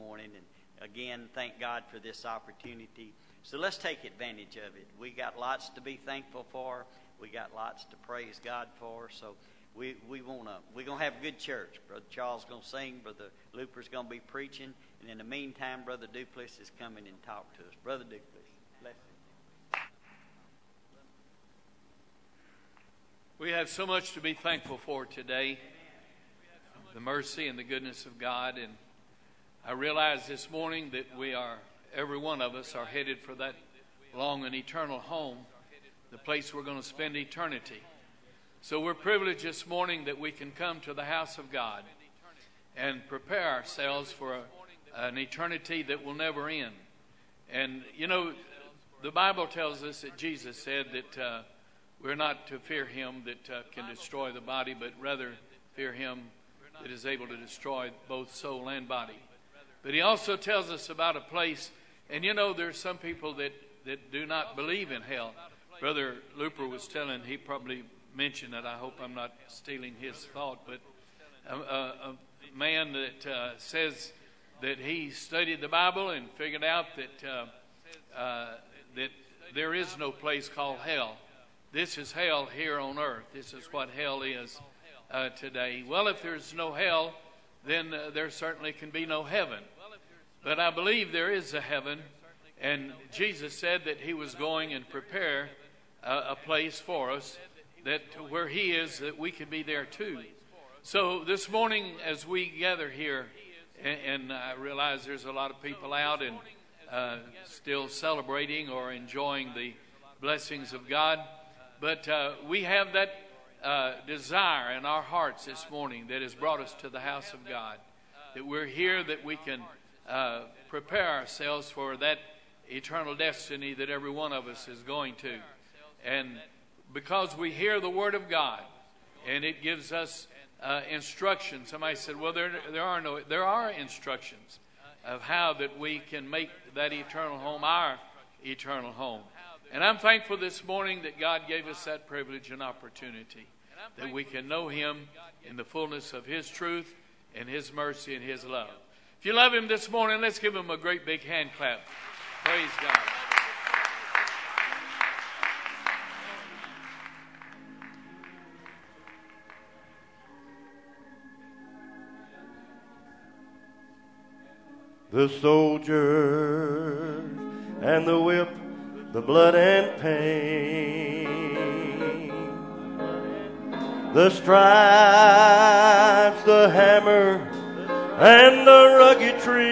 morning. And again, thank God for this opportunity. So let's take advantage of it. We got lots to be thankful for. We got lots to praise God for. So we we wanna we're gonna have a good church. Brother Charles gonna sing. Brother Looper's gonna be preaching. And in the meantime, Brother Duplessis is coming and talk to us. Brother Duplessis, bless. We have so much to be thankful for today the mercy and the goodness of God. And I realize this morning that we are, every one of us, are headed for that long and eternal home, the place we're going to spend eternity. So we're privileged this morning that we can come to the house of God and prepare ourselves for a, an eternity that will never end. And, you know, the Bible tells us that Jesus said that uh, we're not to fear him that uh, can destroy the body, but rather fear him that is able to destroy both soul and body. But he also tells us about a place, and you know, there's some people that, that do not believe in hell. Brother Looper was telling, he probably mentioned it. I hope I'm not stealing his thought, but a, a, a man that uh, says that he studied the Bible and figured out that uh, uh, that there is no place called hell. This is hell here on earth. This is what hell is uh, today. Well, if there's no hell, then uh, there certainly can be no heaven. But I believe there is a heaven, and Jesus said that He was going and prepare uh, a place for us that where He is, that we can be there too. So this morning, as we gather here, and, and I realize there's a lot of people out and uh, still celebrating or enjoying the blessings of God, but uh, we have that uh, desire in our hearts this morning that has brought us to the house of God. That we're here, that we can uh, prepare ourselves for that eternal destiny that every one of us is going to. And because we hear the Word of God and it gives us uh, instructions, somebody said, well, there, there, are no, there are instructions of how that we can make that eternal home our eternal home. And I'm thankful this morning that God gave us that privilege and opportunity, that we can know Him in the fullness of His truth and His mercy and His love. If you love Him this morning, let's give Him a great big hand clap. Praise God. The soldier and the whip the blood and pain, the stripes, the hammer, and the rugged tree.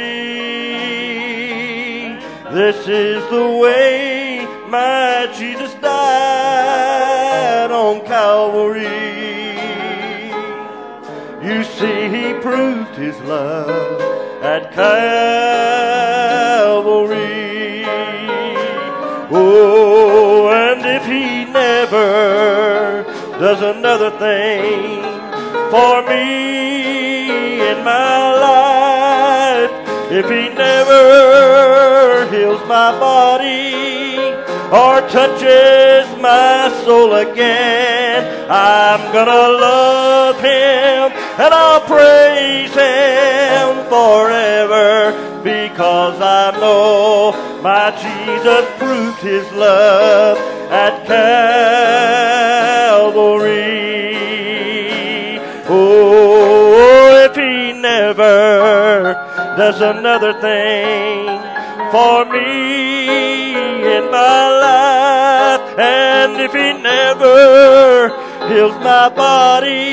This is the way my Jesus died on Calvary. You see, he proved his love at Calvary. Oh, and if he never does another thing for me in my life, if he never heals my body or touches my soul again, I'm gonna love him and I'll praise him forever because I know my Jesus proved his love at Calvary. Oh, if he never does another thing for me in my life, and if he never heals my body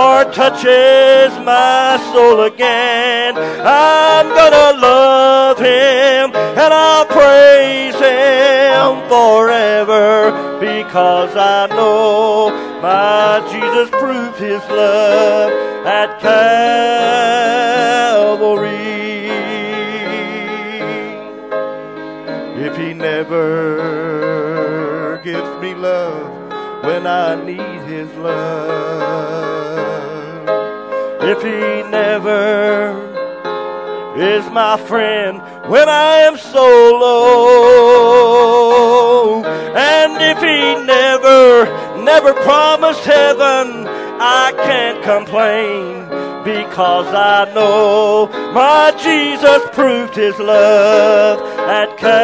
or touches my soul again, I'm gonna love him and I'll praise him forever because I know my Jesus proved his love at Calvary. Never gives me love when I need his love, if he never is my friend when I am so low. And if he never, never promised heaven, I can't complain because I know my Jesus proved his love at Calvary.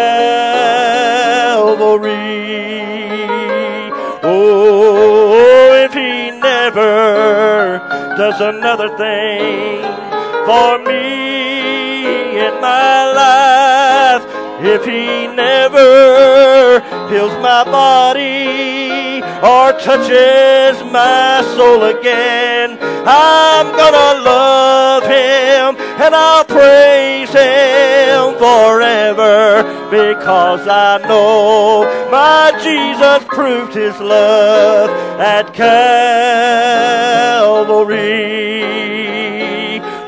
Oh, if he never does another thing for me in my life, if he never heals my body or touches my soul again, I'm gonna love him and I'll praise him forever because I know my Jesus proved his love at Calvary.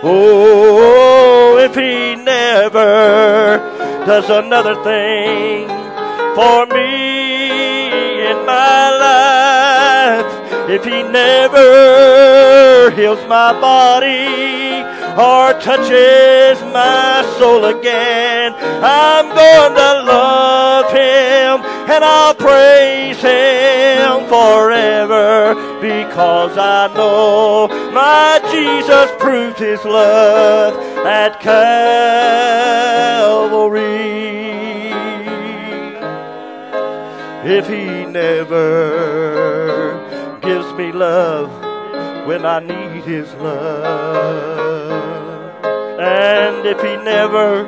Oh, if he never does another thing for me in my life, if he never heals my body or touches my soul again, I'm going to love him and I'll praise him forever because I know my Jesus proved his love at Calvary. If he never gives me love when I need his love, and if he never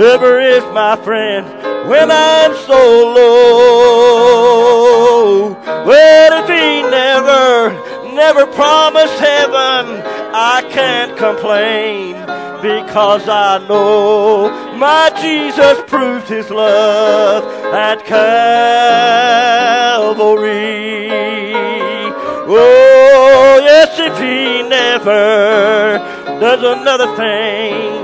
ever is my friend when I'm so low. Well, if he never, never promised heaven, I can't complain because I know my Jesus proved his love at Calvary. Oh, yes, if he never does another thing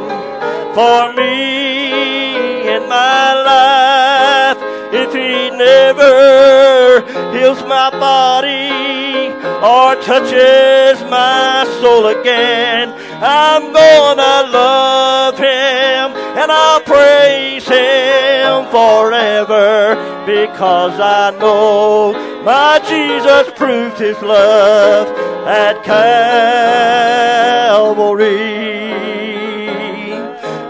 for me in my life. If he never heals my body or touches my soul again, I'm gonna love him and I'll praise him forever because I know my Jesus proved his love at Calvary.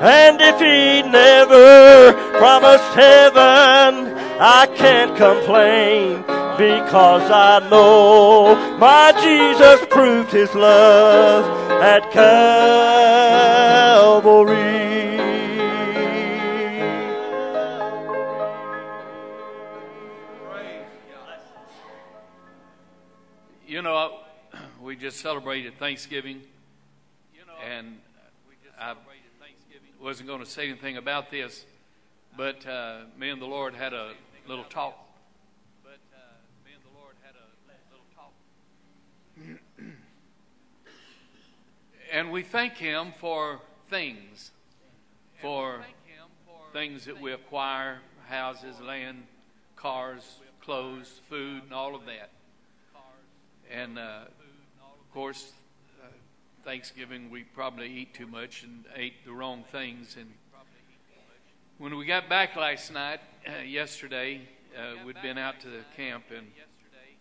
And if he never promised heaven, I can't complain because I know my Jesus proved his love at Calvary. You know, we just celebrated Thanksgiving, and I wasn't going to say anything about this, but uh, me and the Lord had a little talk. But uh, me and the Lord had a little talk. And we thank Him for things, for things that we acquire houses, land, cars, clothes, food, and all of that. And uh, of course, uh, Thanksgiving we probably eat too much and ate the wrong things. And when we got back last night, uh, yesterday, uh, we'd been out to the camp and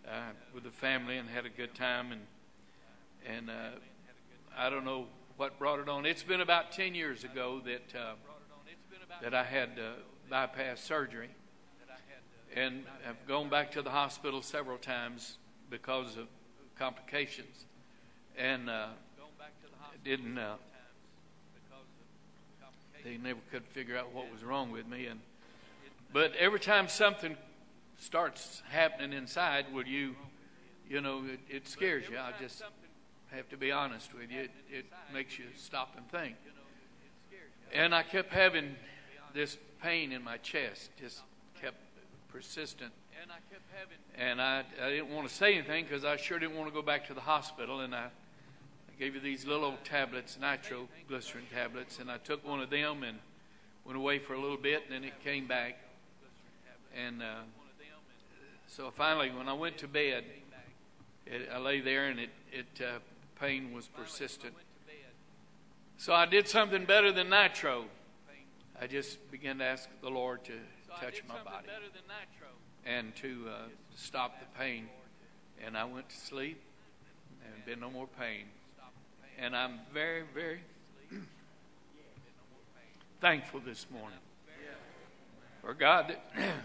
uh, with the family and had a good time. And and uh, I don't know what brought it on. It's been about ten years ago that uh, that I had uh, bypass surgery, and I've gone back to the hospital several times because of complications, and uh, didn't. Uh, they never could figure out what was wrong with me, and but every time something starts happening inside, will you, you know, it, it scares you. I just have to be honest with you. It, it makes you stop and think. And I kept having this pain in my chest, just kept persistent. And I, kept having and I didn't want to say anything because I sure didn't want to go back to the hospital. And I, I gave you these little old tablets, nitroglycerin tablets, and I took one of them and went away for a little bit, and then it came back. And uh, so finally, when I went to bed, it, I lay there, and it, it uh, pain was persistent. So I did something better than nitro. I just began to ask the Lord to touch my body and to uh, stop the pain. And I went to sleep, and been no more pain. And I'm very, very thankful this morning for God that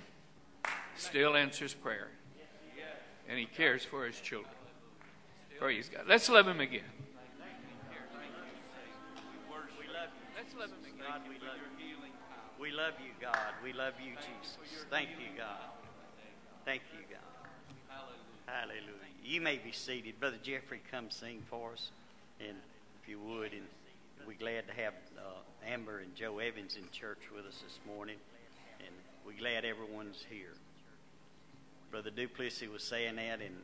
still answers prayer. And He cares for His children. Praise God. Let's love Him again. Let's love Him again. God, we love you. We love you, God. We love you, Jesus. Thank you, God. Thank you, God. Hallelujah. You may be seated. Brother Jeffrey, come sing for us, and if you would, and we're glad to have uh, Amber and Joe Evans in church with us this morning, and we're glad everyone's here. Brother Duplessis was saying that, and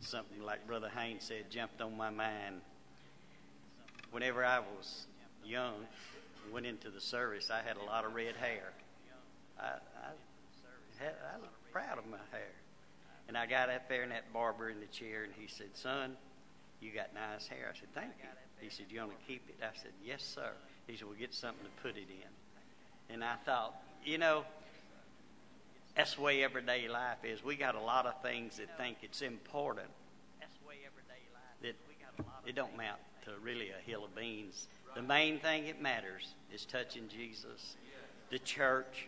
something like Brother Haynes said jumped on my mind. Whenever I was young, went into the service, I had a lot of red hair. I, I, had, I was proud of my hair. And I got up there, and that barber in the chair, and he said, Son, you got nice hair. I said, Thank you. He said, You want to keep it? I said, Yes, sir. He said, Well, get something to put it in. And I thought, you know, that's the way everyday life is. We got a lot of things that think it's important. That's the way everyday life that it don't amount to really a hill of beans. The main thing that matters is touching Jesus, the church,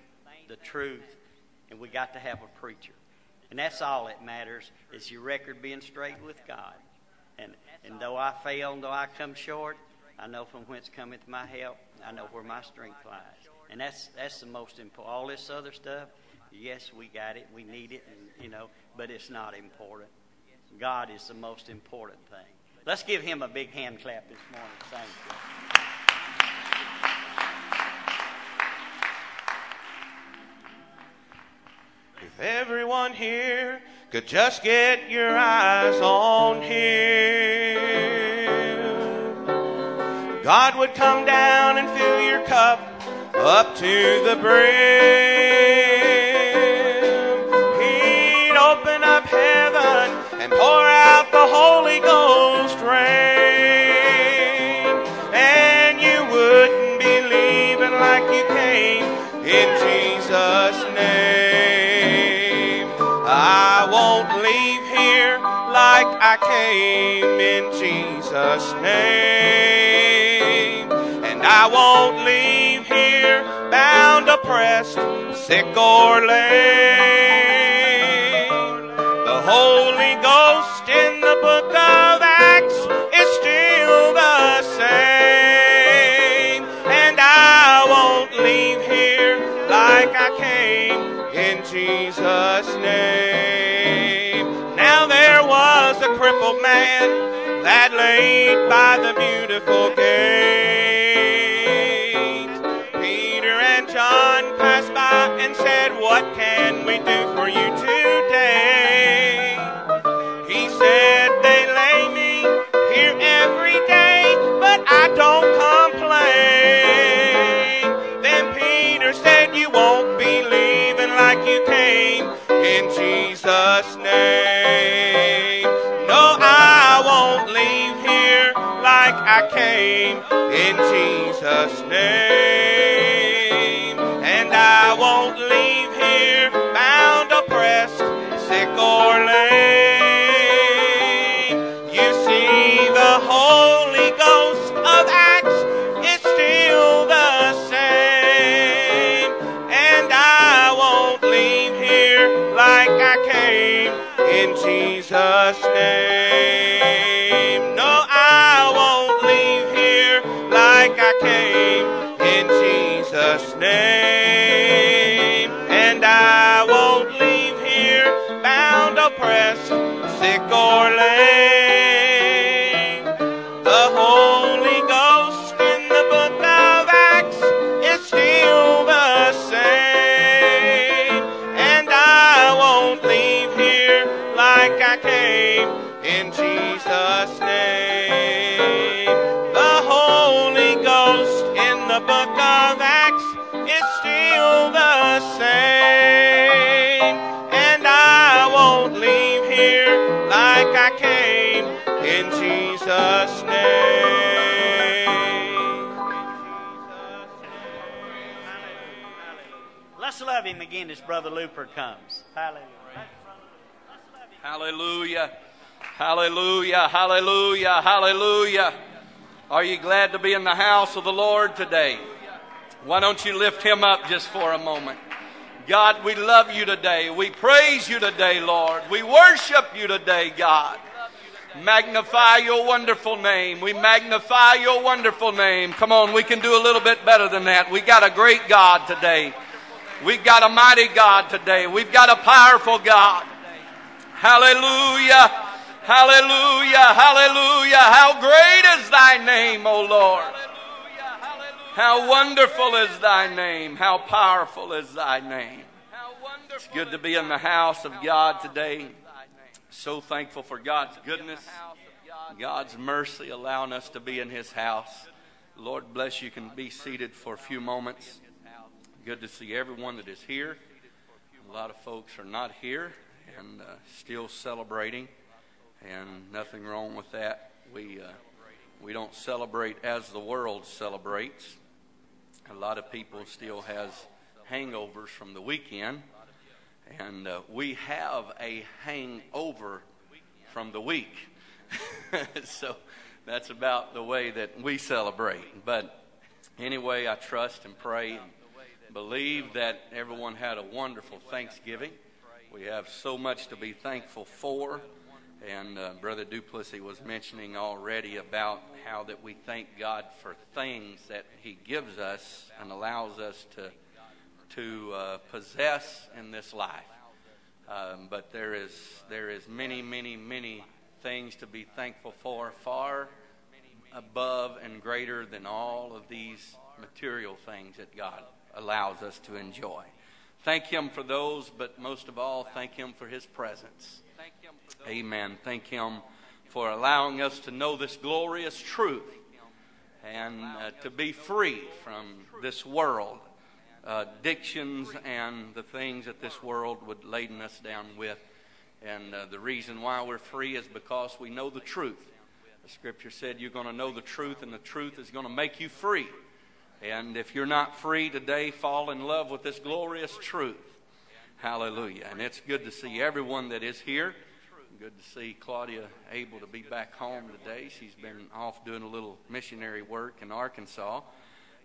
the truth, and we got to have a preacher. And that's all that matters is your record being straight with God. And and though I fail and though I come short, I know from whence cometh my help. I know where my strength lies. And that's that's the most important. All this other stuff, yes, we got it, we need it, and you know, but it's not important. God is the most important thing. Let's give him a big hand clap this morning. Thank you. If everyone here could just get your eyes on Him, God would come down and fill your cup up to the brim. Pour out the Holy Ghost rain, and you wouldn't be leaving like you came in Jesus' name. I won't leave here like I came in Jesus' name. And I won't leave here bound, oppressed, sick, or lame. The Holy Ghost the book of Acts is still the same. And I won't leave here like I came in Jesus' name. Now there was a crippled man that laid by the beautiful gate. Peter and John passed by and said, What can we do for you today? No, I won't leave here like I came in Jesus' name. Jesus' 15 as Brother Looper comes. Hallelujah. Hallelujah. Hallelujah. Hallelujah. Hallelujah. Are you glad to be in the house of the Lord today? Why don't you lift him up just for a moment? God, we love you today. We praise you today, Lord. We worship you today, God. Magnify your wonderful name. We magnify your wonderful name. Come on, we can do a little bit better than that. We got a great God today. We've got a mighty God today. We've got a powerful God. Hallelujah. Hallelujah. Hallelujah. How great is thy name, O Lord. Hallelujah. How wonderful is thy name. How powerful is thy name. It's good to be in the house of God today. So thankful for God's goodness, God's mercy, allowing us to be in his house. Lord bless you. Can be seated for a few moments. Good to see everyone that is here. A lot of folks are not here and uh, still celebrating, and nothing wrong with that. We uh, we don't celebrate as the world celebrates. A lot of people still has hangovers from the weekend, and uh, we have a hangover from the week. so that's about the way that we celebrate. But anyway, I trust and pray and believe that everyone had a wonderful Thanksgiving. We have so much to be thankful for. And uh, Brother Duplessis was mentioning already about how that we thank God for things that He gives us and allows us to to uh, possess in this life. Um, but there is there is many, many, many things to be thankful for, far above and greater than all of these material things that God allows us to enjoy. Thank Him for those, but most of all, thank Him for His presence. Amen. Thank Him for allowing us to know this glorious truth and uh, to be free from this world, uh, addictions, and the things that this world would laden us down with. And uh, the reason why we're free is because we know the truth. The scripture said you're going to know the truth, and the truth is going to make you free. And if you're not free today, fall in love with this glorious truth. Hallelujah. And it's good to see everyone that is here. Good to see Claudia able to be back home today. She's been off doing a little missionary work in Arkansas.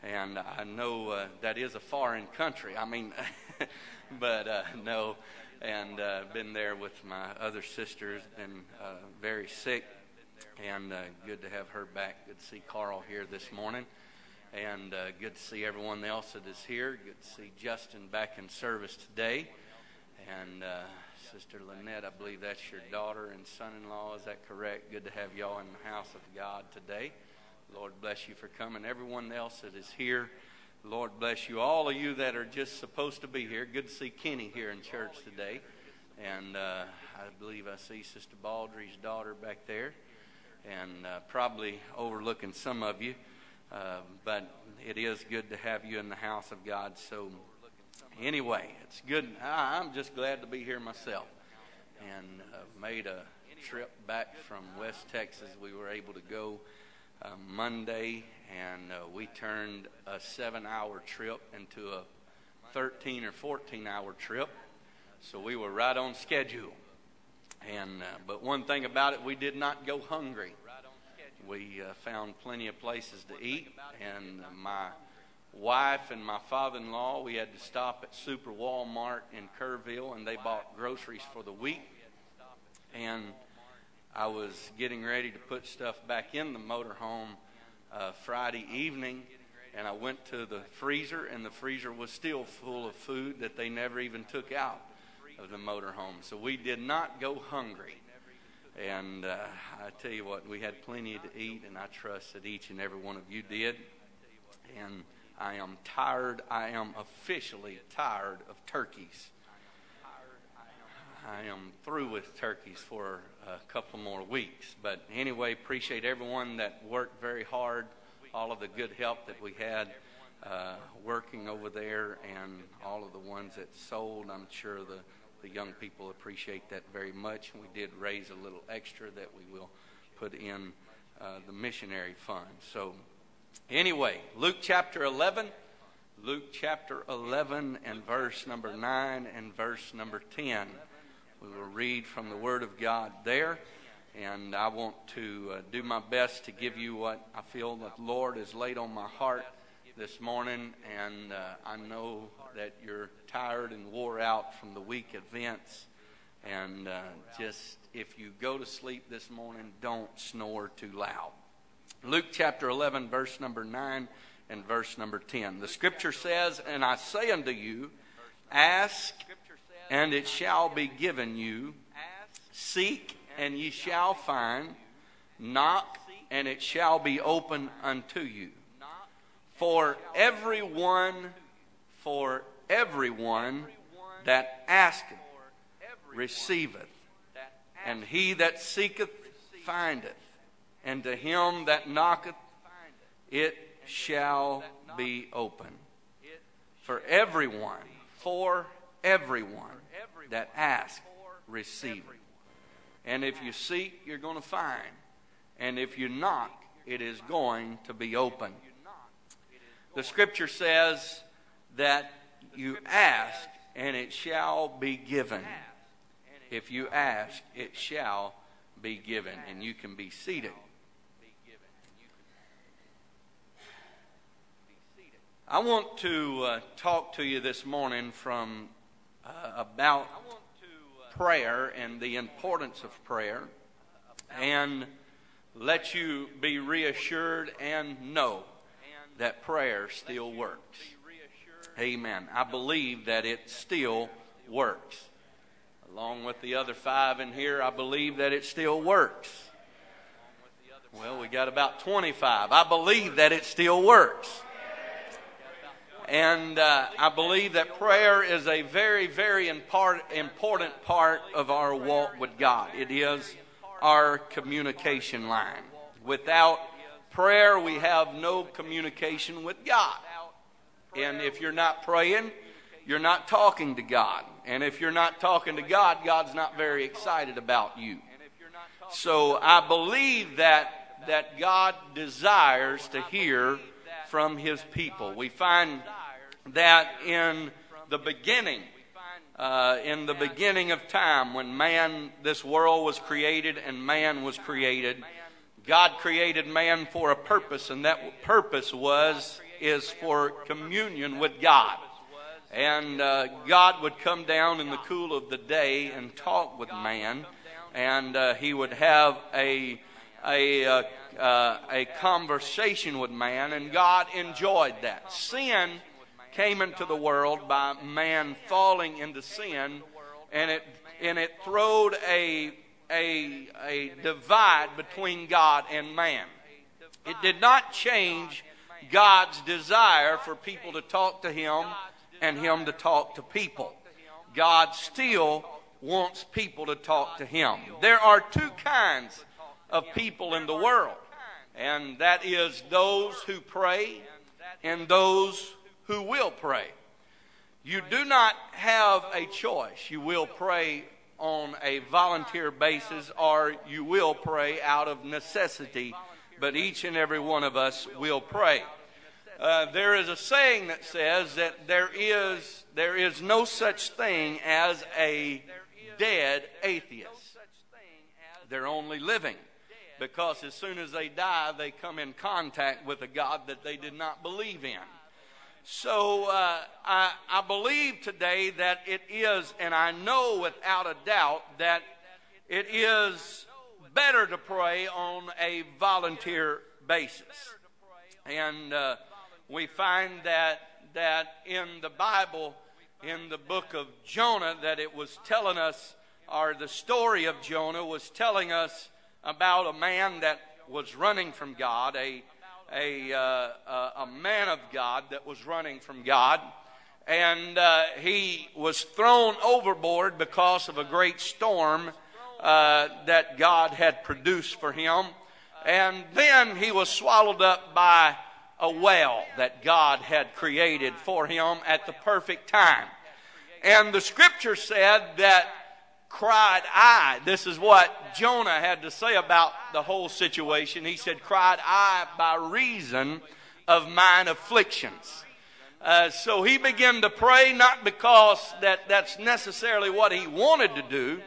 And I know uh, that is a foreign country. I mean, but uh, no. And uh, been there with my other sisters, been uh, very sick. And uh, good to have her back. Good to see Carl here this morning. And uh, good to see everyone else that is here. Good to see Justin back in service today. And uh, Sister Lynette, I believe that's your daughter and son in law. Is that correct? Good to have y'all in the house of God today. Lord bless you for coming. Everyone else that is here, Lord bless you. All of you that are just supposed to be here. Good to see Kenny here in church today. And uh, I believe I see Sister Baldry's daughter back there. And uh, probably overlooking some of you. Uh, but it is good to have you in the house of God. So, anyway, it's good. I, I'm just glad to be here myself. And uh, made a trip back from West Texas. We were able to go uh, Monday, and uh, we turned a seven hour trip into a 13 or 14 hour trip. So, we were right on schedule. And, uh, but one thing about it, we did not go hungry we uh, found plenty of places to eat, and my wife and my father-in-law, we had to stop at Super Walmart in Kerrville, and they bought groceries for the week. And I was getting ready to put stuff back in the motorhome uh, Friday evening, and I went to the freezer, and the freezer was still full of food that they never even took out of the motorhome. So we did not go hungry. And uh, I tell you what, we had plenty to eat, and I trust that each and every one of you did. And I am tired. I am officially tired of turkeys. I am through with turkeys for a couple more weeks. But anyway, appreciate everyone that worked very hard, all of the good help that we had uh, working over there, and all of the ones that sold. I'm sure the the young people appreciate that very much. We did raise a little extra that we will put in uh, the missionary fund. So, anyway, Luke chapter 11. Luke chapter 11 and verse number 9 and verse number 10. We will read from the Word of God there. And I want to uh, do my best to give you what I feel the Lord has laid on my heart this morning. And uh, I know that you're tired and wore out from the week events. And uh, just if you go to sleep this morning, don't snore too loud. Luke chapter 11, verse number 9 and verse number 10. The scripture says, And I say unto you, Ask, and it shall be given you. Seek, and ye shall find. Knock, and it shall be open unto you. For everyone, for everyone that asketh receiveth, and he that seeketh findeth, and to him that knocketh it shall be open. For everyone, for everyone that asks, receive. And if you seek, you're going to find. And if you knock, it is going to be open. The scripture says that you ask and it shall be given. If you ask, it shall be given. And you can be seated. I want to uh, talk to you this morning from uh, about prayer and the importance of prayer and let you be reassured and know that prayer still works. Amen. I believe that it still works. Along with the other five in here, I believe that it still works. Well, we got about 25. I believe that it still works. And uh, I believe that prayer is a very, very important part of our walk with God. It is our communication line. Without prayer, we have no communication with God. And if you're not praying, you're not talking to God. And if you're not talking to God, God's not very excited about you. So I believe that that God desires to hear from his people. We find that in the beginning, uh, in the beginning of time, when man, this world was created and man was created, God created man for a purpose, and that purpose was is for communion with God. And uh, God would come down in the cool of the day and talk with man, and uh, he would have a a uh, uh a conversation with man, and God enjoyed that. Sin came into the world by man falling into sin, and it and it throwed a a a divide between God and man. It did not change God's desire for people to talk to Him and Him to talk to people. God still wants people to talk to Him. There are two kinds of people in the world, and that is those who pray and those who will pray. You do not have a choice. You will pray on a volunteer basis or you will pray out of necessity, but each and every one of us will pray. Uh, there is a saying that says that there is, there is no such thing as a dead atheist. They're only living because as soon as they die, they come in contact with a God that they did not believe in. So uh, I, I believe today that it is, and I know without a doubt that it is better to pray on a volunteer basis. And uh, we find that that in the Bible, in the book of Jonah, that it was telling us, or the story of Jonah was telling us about a man that was running from God, a a, uh, a man of God that was running from God. And uh, he was thrown overboard because of a great storm uh, that God had produced for him. And then he was swallowed up by a whale that God had created for him at the perfect time. And the scripture said that cried I. This is what Jonah had to say about the whole situation. He said, Cried I by reason of mine afflictions. Uh, so he began to pray, not because that, that's necessarily what he wanted to do,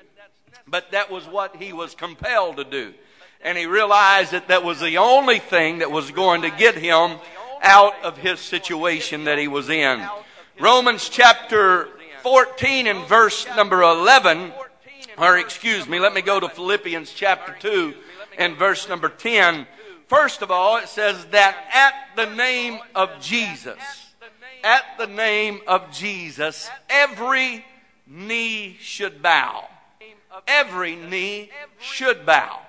but that was what he was compelled to do. And he realized that that was the only thing that was going to get him out of his situation that he was in. Romans chapter 14 and verse number 11, or excuse me, let me go to Philippians chapter 2 and verse number 10. First of all, it says that at the name of Jesus, at the name of Jesus, every knee should bow. Every knee should bow.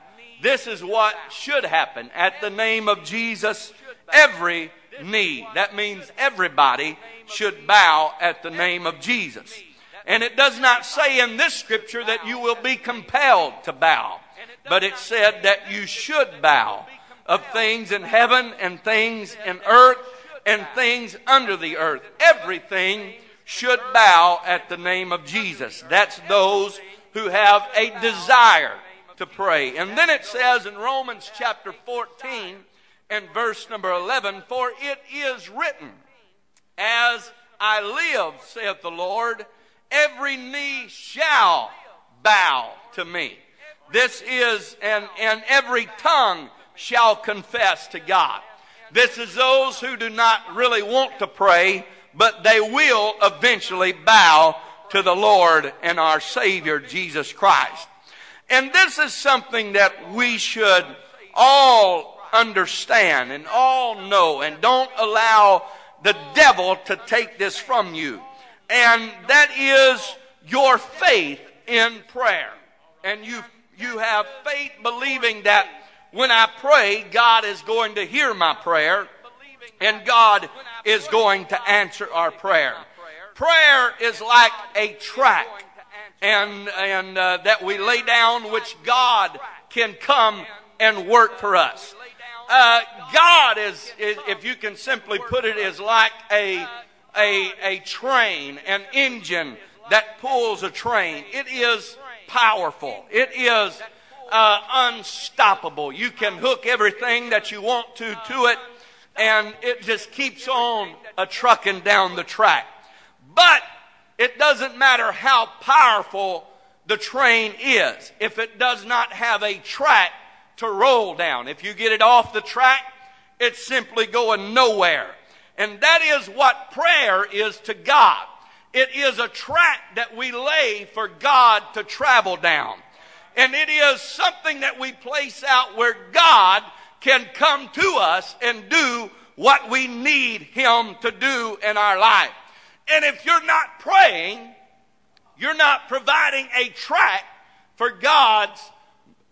This is what should happen. At the name of Jesus, every knee, that means everybody, should bow at the name of Jesus. And it does not say in this scripture that you will be compelled to bow, but it said that you should bow of things in heaven and things in earth and things under the earth. Everything should bow at the name of Jesus. That's those who have a desire to pray. And then it says in Romans chapter 14 and verse number 11, For it is written, As I live, saith the Lord, every knee shall bow to me. This is, and, and every tongue shall confess to God. This is those who do not really want to pray, but they will eventually bow to the Lord and our Savior, Jesus Christ. And this is something that we should all understand and all know, and don't allow the devil to take this from you. And that is your faith in prayer. And you, you have faith believing that when I pray, God is going to hear my prayer and God is going to answer our prayer. Prayer is like a track and, and uh, that we lay down which God can come and work for us. Uh, God is, is, if you can simply put it, is like a, a, a train, an engine that pulls a train. It is powerful. It is uh, unstoppable. You can hook everything that you want to to it, and it just keeps on a trucking down the track. But it doesn't matter how powerful the train is if it does not have a track to roll down. If you get it off the track, it's simply going nowhere. And that is what prayer is to God. It is a track that we lay for God to travel down. And it is something that we place out where God can come to us and do what we need Him to do in our life. And if you're not praying, you're not providing a track for God's,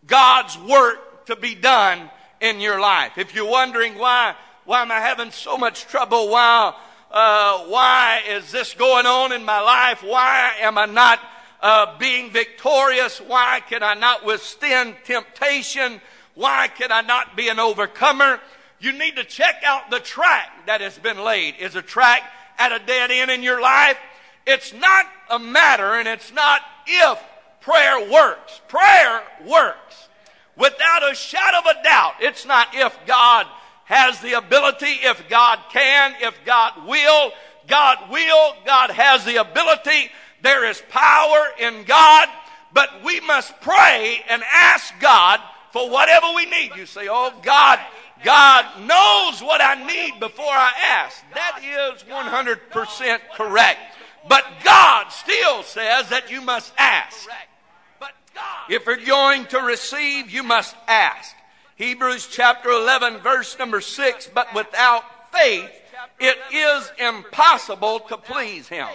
God's work to be done in your life. If you're wondering why, why am I having so much trouble? Why, uh, why is this going on in my life? Why am I not uh, being victorious? Why can I not withstand temptation? Why can I not be an overcomer? You need to check out the track that has been laid. Is a track at a dead end in your life? It's not a matter and it's not if prayer works. Prayer works. Without a shadow of a doubt, it's not if God has the ability, if God can, if God will. God will, God has the ability. There is power in God, but we must pray and ask God for whatever we need. You say, Oh, God, God knows what I need before I ask. That is 100% correct. But God still says that you must ask. If you're going to receive, you must ask. Hebrews chapter 11, verse number 6 But without faith, it is impossible to please Him.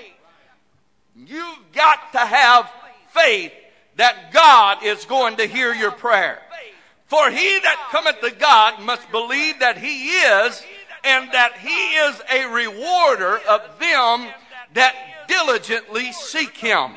You've got to have faith that God is going to hear your prayer. For he that cometh to God must believe that he is, and that he is a rewarder of them that diligently seek him.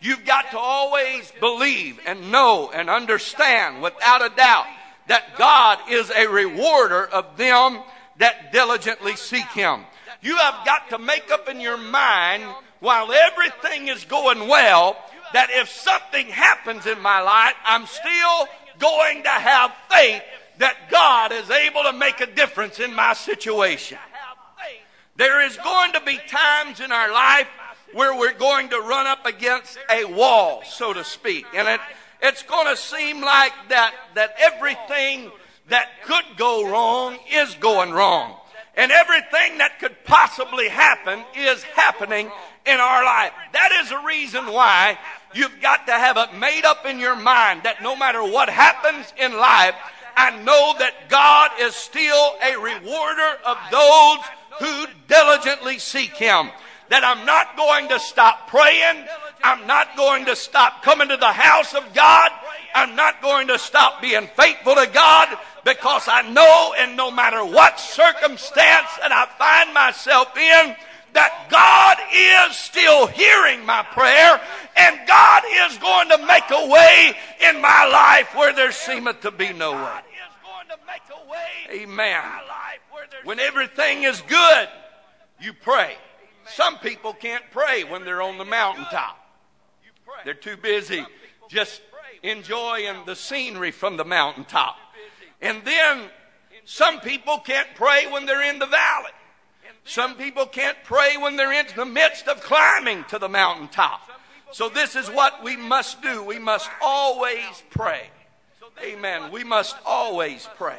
You've got to always believe and know and understand without a doubt that God is a rewarder of them that diligently seek him. You have got to make up in your mind while everything is going well that if something happens in my life, I'm still going to have faith that God is able to make a difference in my situation. There is going to be times in our life where we're going to run up against a wall, so to speak. And it, it's going to seem like that, that everything that could go wrong is going wrong. And everything that could possibly happen is happening in our life. That is the reason why you've got to have it made up in your mind that no matter what happens in life, I know that God is still a rewarder of those who diligently seek Him. That I'm not going to stop praying. I'm not going to stop coming to the house of God. I'm not going to stop being faithful to God because I know and no matter what circumstance that I find myself in, that God is still hearing my prayer and God is going to make a way in my life where there seemeth to be no way. Amen. When everything is good, you pray. Some people can't pray when they're on the mountaintop. They're too busy just enjoying the scenery from the mountaintop. And then some people can't pray when they're in the valley. Some people can't pray when they're in the midst of climbing to the mountaintop. So this is what we must do. We must always pray. Amen. We must always pray.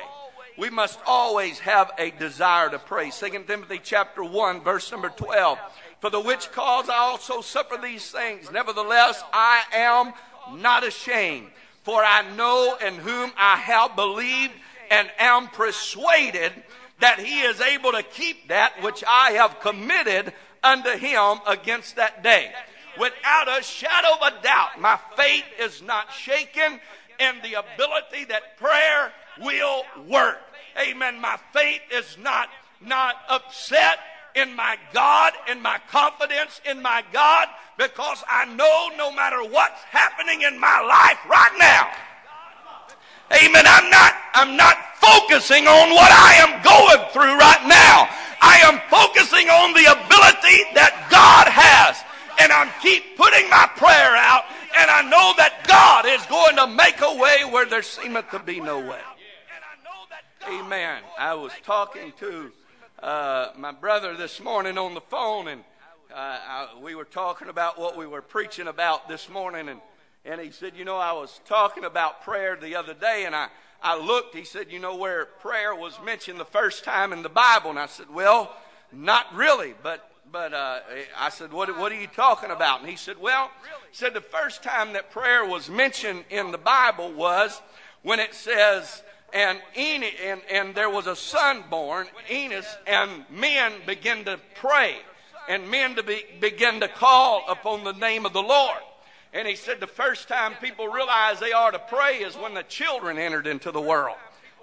We must always have a desire to pray. 2 Timothy chapter 1 verse number 12. For the which cause I also suffer these things. Nevertheless, I am not ashamed. For I know in whom I have believed and am persuaded that he is able to keep that which I have committed unto him against that day. Without a shadow of a doubt, my faith is not shaken in the ability that prayer will work. Amen. My faith is not, not upset in my God in my confidence in my God because I know no matter what's happening in my life right now. Amen. I'm not, I'm not focusing on what I am going through right now. I am focusing on the ability that God has. And I'm keep putting my prayer out and I know that God is going to make a way where there seemeth to be no way. Amen. I was talking to uh, my brother this morning on the phone, and uh, I, we were talking about what we were preaching about this morning, and and he said, you know, I was talking about prayer the other day, and I I looked. He said, you know, where prayer was mentioned the first time in the Bible, and I said, well, not really, but but uh, I said, what, what are you talking about? And he said, well, he said the first time that prayer was mentioned in the Bible was when it says, and, En- and, and there was a son born, Enos, and men began to pray, and men to be, begin to call upon the name of the Lord. And he said the first time people realize they are to pray is when the children entered into the world.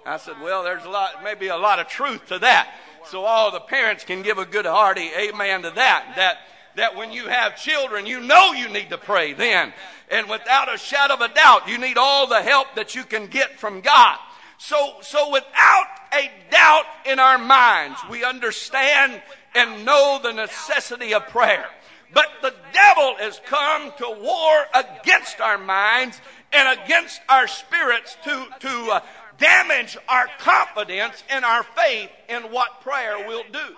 I said, well, there's a lot, maybe a lot of truth to that. So all the parents can give a good hearty amen to that. That that when you have children, you know you need to pray then. And without a shadow of a doubt, you need all the help that you can get from God. So, so without a doubt in our minds, we understand and know the necessity of prayer. But the devil has come to war against our minds and against our spirits to, to uh, damage our confidence and our faith in what prayer will do.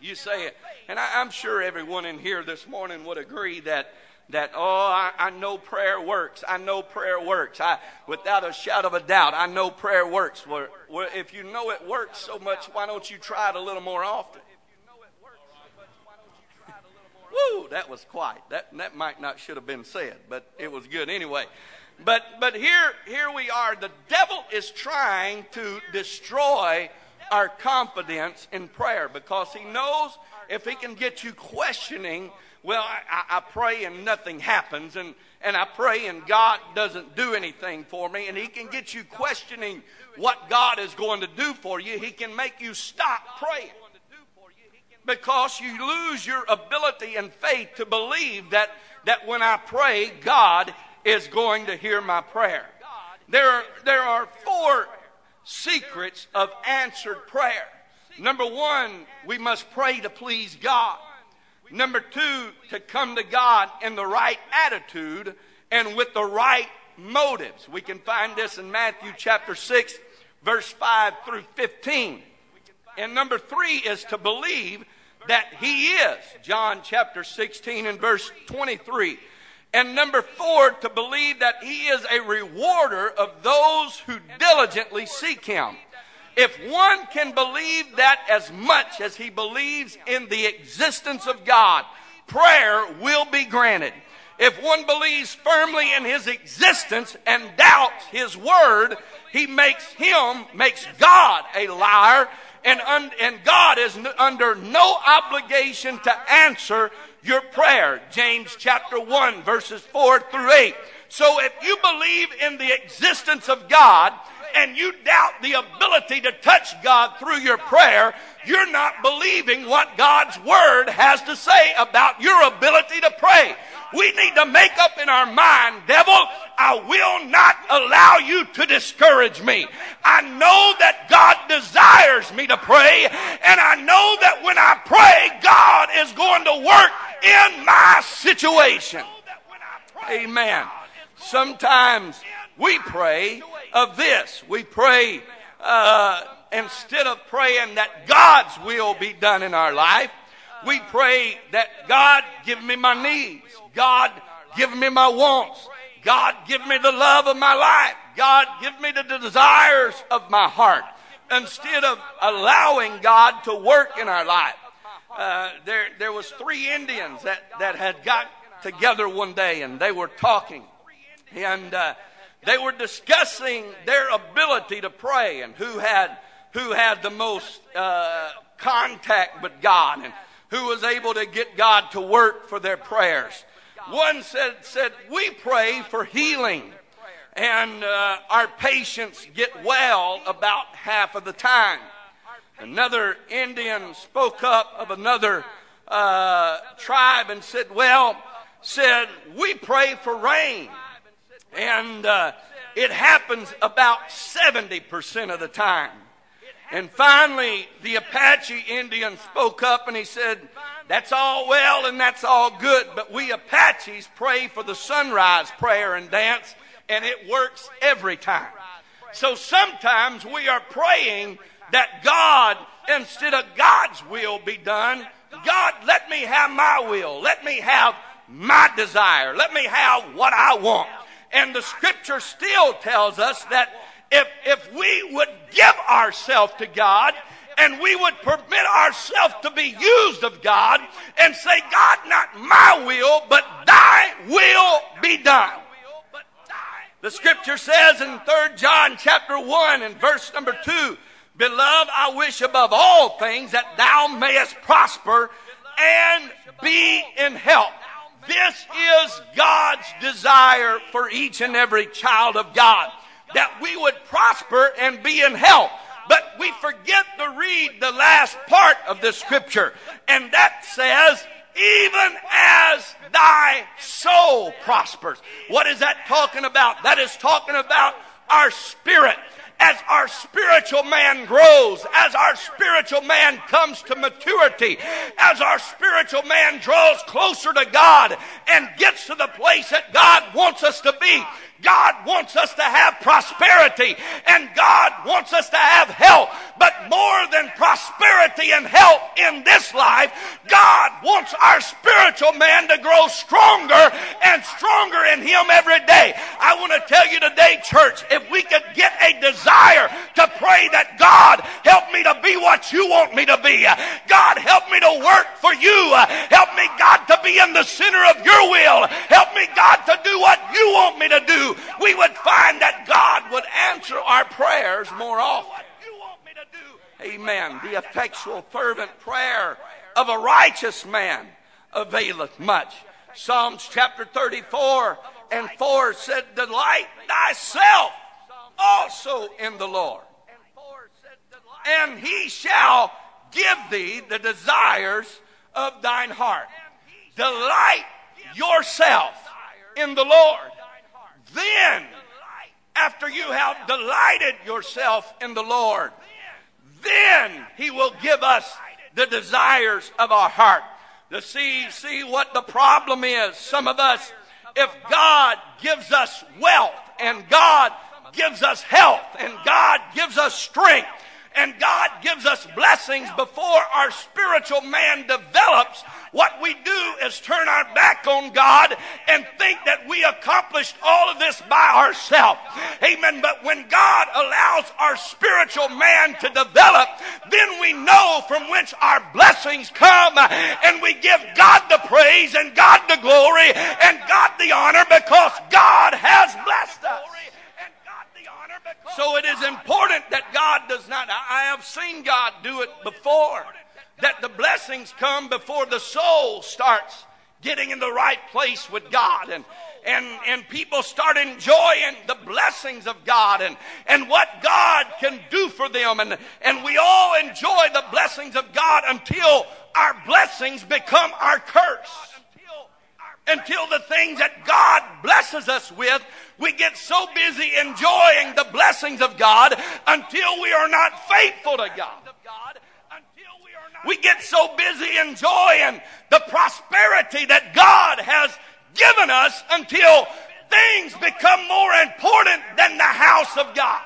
You say it. And I, I'm sure everyone in here this morning would agree that that, oh, I, I, know prayer works. I know prayer works. I, without a shadow of a doubt, I know prayer works. Well, if you know it works so much, why don't you try it a little more often? Woo, that was quiet. That, that might not should have been said, but it was good anyway. But, but here, here we are. The devil is trying to destroy our confidence in prayer because he knows if he can get you questioning well, I, I, pray and nothing happens, and, and I pray and God doesn't do anything for me, and He can get you questioning what God is going to do for you. He can make you stop praying because you lose your ability and faith to believe that, that when I pray, God is going to hear my prayer. There are, there are four secrets of answered prayer. Number one, we must pray to please God. Number two, to come to God in the right attitude and with the right motives. We can find this in Matthew chapter 6, verse 5 through 15. And number three is to believe that He is. John chapter 16 and verse 23. And number four, to believe that He is a rewarder of those who diligently seek Him. If one can believe that as much as he believes in the existence of God, prayer will be granted. If one believes firmly in his existence and doubts his word, he makes him, makes God a liar, and, un, and God is n- under no obligation to answer your prayer. James chapter 1, verses 4 through 8. So if you believe in the existence of God, and you doubt the ability to touch God through your prayer, you're not believing what God's Word has to say about your ability to pray. We need to make up in our mind, devil, I will not allow you to discourage me. I know that God desires me to pray, and I know that when I pray, God is going to work in my situation. Amen. Sometimes we pray of this. We pray, uh, instead of praying that God's will be done in our life, we pray that God give me my needs. God give me my wants. God give me the love of my life. God give me the desires of my heart. Instead of allowing God to work in our life. Uh, there, there was three Indians that, that had got together one day and they were talking. And uh, they were discussing their ability to pray and who had who had the most uh, contact with God and who was able to get God to work for their prayers. One said said we pray for healing, and uh, our patients get well about half of the time. Another Indian spoke up of another uh, tribe and said, "Well, said we pray for rain." And uh, it happens about 70% of the time. And finally, the Apache Indian spoke up and he said, That's all well and that's all good, but we Apaches pray for the sunrise prayer and dance, and it works every time. So sometimes we are praying that God, instead of God's will be done, God, let me have my will. Let me have my desire. Let me have what I want. And the scripture still tells us that if, if we would give ourselves to God and we would permit ourselves to be used of God and say, God, not my will, but thy will be done. The scripture says in 3 John chapter 1 and verse number 2, Beloved, I wish above all things that thou mayest prosper and be in health this is God's desire for each and every child of God that we would prosper and be in health. But we forget to read the last part of the scripture, and that says, even as thy soul prospers. What is that talking about? That is talking about our spirit as our spiritual man grows, as our spiritual man comes to maturity, as our spiritual man draws closer to God and gets to the place that God wants us to be, God wants us to have prosperity and God wants us to have health. But more than prosperity and health in this life, God wants our spiritual man to grow stronger and stronger in Him every day. I want to tell you today, church, if we could get a desire to pray that God help me to be what you want me to be. God help me to work for you. Help me, God, to be in the center of your will. Help me, God, to do what you want me to do we would find that God would answer our prayers more often. Amen. The effectual, fervent prayer of a righteous man availeth much. Psalms chapter 34 and 4 said, Delight thyself also in the Lord, and he shall give thee the desires of thine heart. Delight yourself in the Lord, then, after you have delighted yourself in the Lord, then He will give us the desires of our heart. To see, see what the problem is. Some of us, if God gives us wealth and God gives us health and God gives us strength and God gives us blessings before our spiritual man develops, what we do is turn our back on God and think that we accomplished all of this by ourselves. Amen. But when God allows our spiritual man to develop, then we know from whence our blessings come and we give God the praise and God the glory and God the honor because God has blessed us. So it is important that God does not, I have seen God do it before, that the blessings come before the soul starts getting in the right place with God and and, and people start enjoying the blessings of God and, and what God can do for them. And, and we all enjoy the blessings of God until our blessings become our curse until the things that God blesses us with, we get so busy enjoying the blessings of God until we are not faithful to God. We get so busy enjoying the prosperity that God has given us until things become more important than the house of God.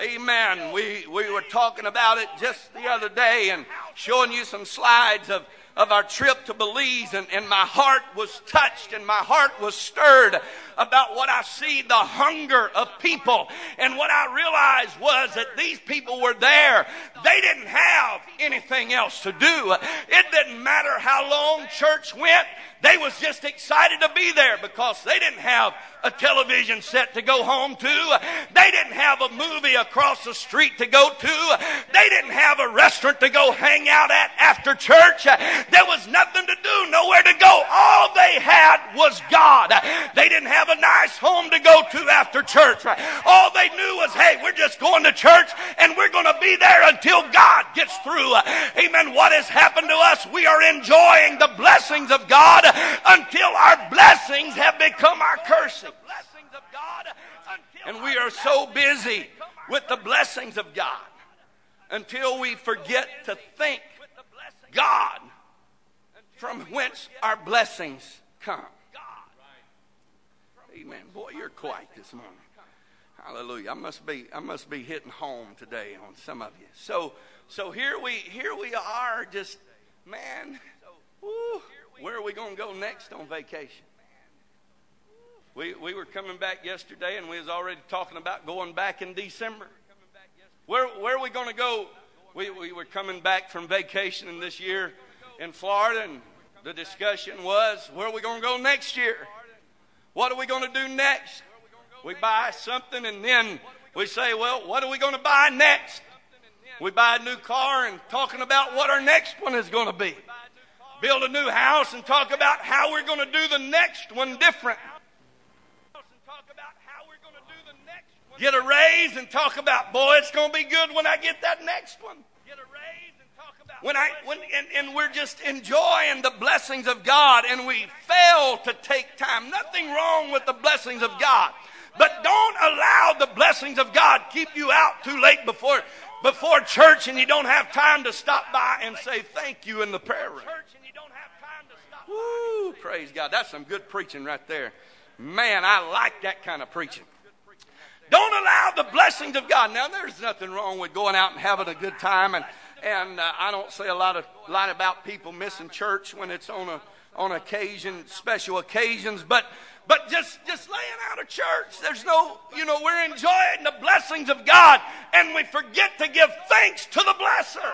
Amen. We, we were talking about it just the other day and showing you some slides of of our trip to Belize, and, and my heart was touched and my heart was stirred about what I see the hunger of people. And what I realized was that these people were there. They didn't have anything else to do. It didn't matter how long church went. They was just excited to be there because they didn't have a television set to go home to. They didn't have a movie across the street to go to. They didn't have a restaurant to go hang out at after church. There was nothing to do, nowhere to go. All they had was God. They didn't have a nice home to go to after church. All they knew was, hey, we're just going to church and we're going to be there until God gets through. Amen. What has happened to us? We are enjoying the blessings of God until our blessings have become our curses. And we are so busy with the blessings of God until we forget to thank God from whence our blessings come. Amen. Boy, you're quiet this morning. Hallelujah. I must be I must be hitting home today on some of you. So so here we here we are just man, woo, where are we going to go next on vacation? We, we were coming back yesterday and we was already talking about going back in December. Where, where are we going to go? We, we were coming back from vacation in this year in Florida and the discussion was, where are we going to go next year? What are we going to do next? We buy something and then we say, well, what are we going to buy next? We buy a new car and talking about what our next one is going to be build a new house and talk about how we're going to do the next one different. Get a raise and talk about, boy, it's going to be good when I get that next one. When I, when, and, and we're just enjoying the blessings of God and we fail to take time. Nothing wrong with the blessings of God. But don't allow the blessings of God keep you out too late before, before church and you don't have time to stop by and say thank you in the prayer room. Woo, praise God. That's some good preaching right there. Man, I like that kind of preaching. Don't allow the blessings of God. Now, there's nothing wrong with going out and having a good time, and and uh, I don't say a lot of lot about people missing church when it's on a on occasion, special occasions, but but just just laying out of church. There's no, you know, we're enjoying the blessings of God, and we forget to give thanks to the blesser.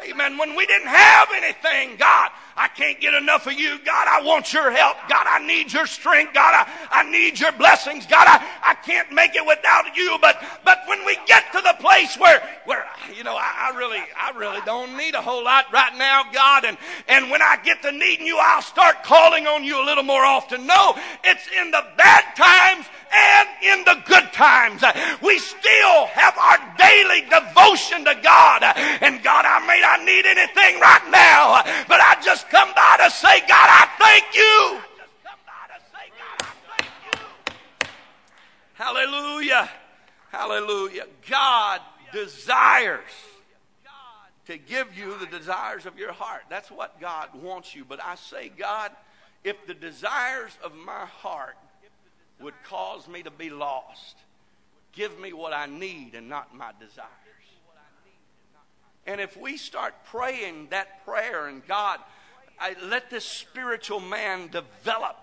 Amen. When we didn't have anything, God, I can't get enough of you. God, I want your help. God, I need your strength. God, I, I need your blessings. God, I, I can't make it without you. But but when we get to the place where where you know I, I really I really don't need a whole lot right now, God, and and when I get to needing you, I'll start calling on you a little more often. No, it's in the bad times and in the good times. We still have our daily devotion to God. And God, I may not need anything right now, but I just come by to say, God, I thank you. Hallelujah. Hallelujah. God desires to give you the desires of your heart. That's what God wants you. But I say, God, if the desires of my heart would cause me to be lost, give me what I need and not my desires. And if we start praying that prayer and God, I, let this spiritual man develop.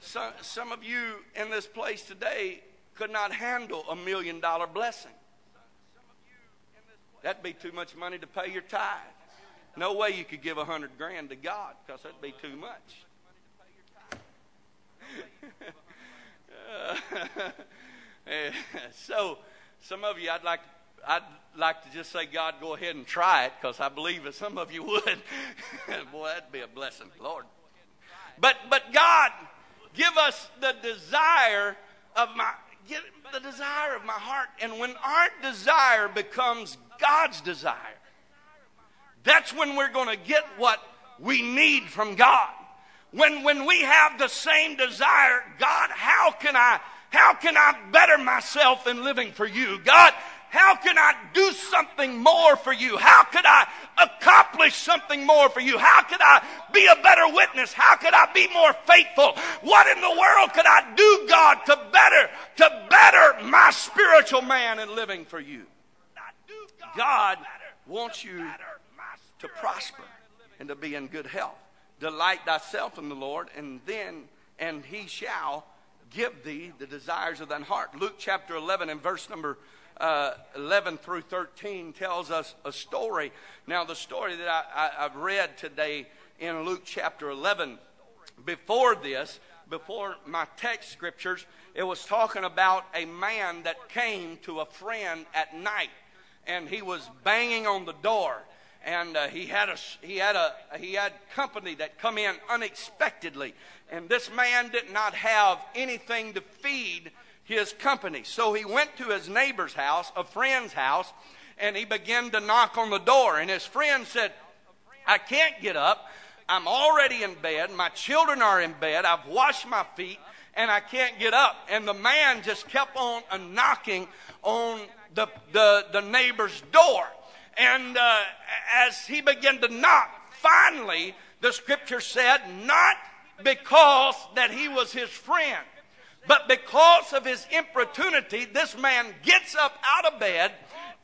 Some, some of you in this place today could not handle a million dollar blessing. That'd be too much money to pay your tithe. No way you could give a hundred grand to God because that'd be too much. so, some of you, I'd like, I'd like to just say, God, go ahead and try it because I believe that some of you would. Boy, that'd be a blessing, Lord. But, but God, give us the desire of my, give the desire of my heart. And when our desire becomes God's desire, that's when we're going to get what we need from God. When, when we have the same desire, God, how can I, how can I better myself in living for you? God, how can I do something more for you? How could I accomplish something more for you? How could I be a better witness? How could I be more faithful? What in the world could I do, God, to better, to better my spiritual man in living for you? God wants you to prosper and to be in good health. Delight thyself in the Lord, and then, and he shall give thee the desires of thine heart. Luke chapter 11 and verse number uh, 11 through 13 tells us a story. Now, the story that I, I, I've read today in Luke chapter 11, before this, before my text scriptures, it was talking about a man that came to a friend at night and he was banging on the door and uh, he had a he had a he had company that come in unexpectedly. And this man did not have anything to feed his company. So he went to his neighbor's house a friend's house and he began to knock on the door. And his friend said i can't get up. I'm already in bed. My children are in bed. I've washed my feet and i can't get up. And the man just kept on uh, knocking on the, the, the neighbor's door and uh, as he began to knock, finally, the scripture said, not because that he was his friend, but because of his importunity, this man gets up out of bed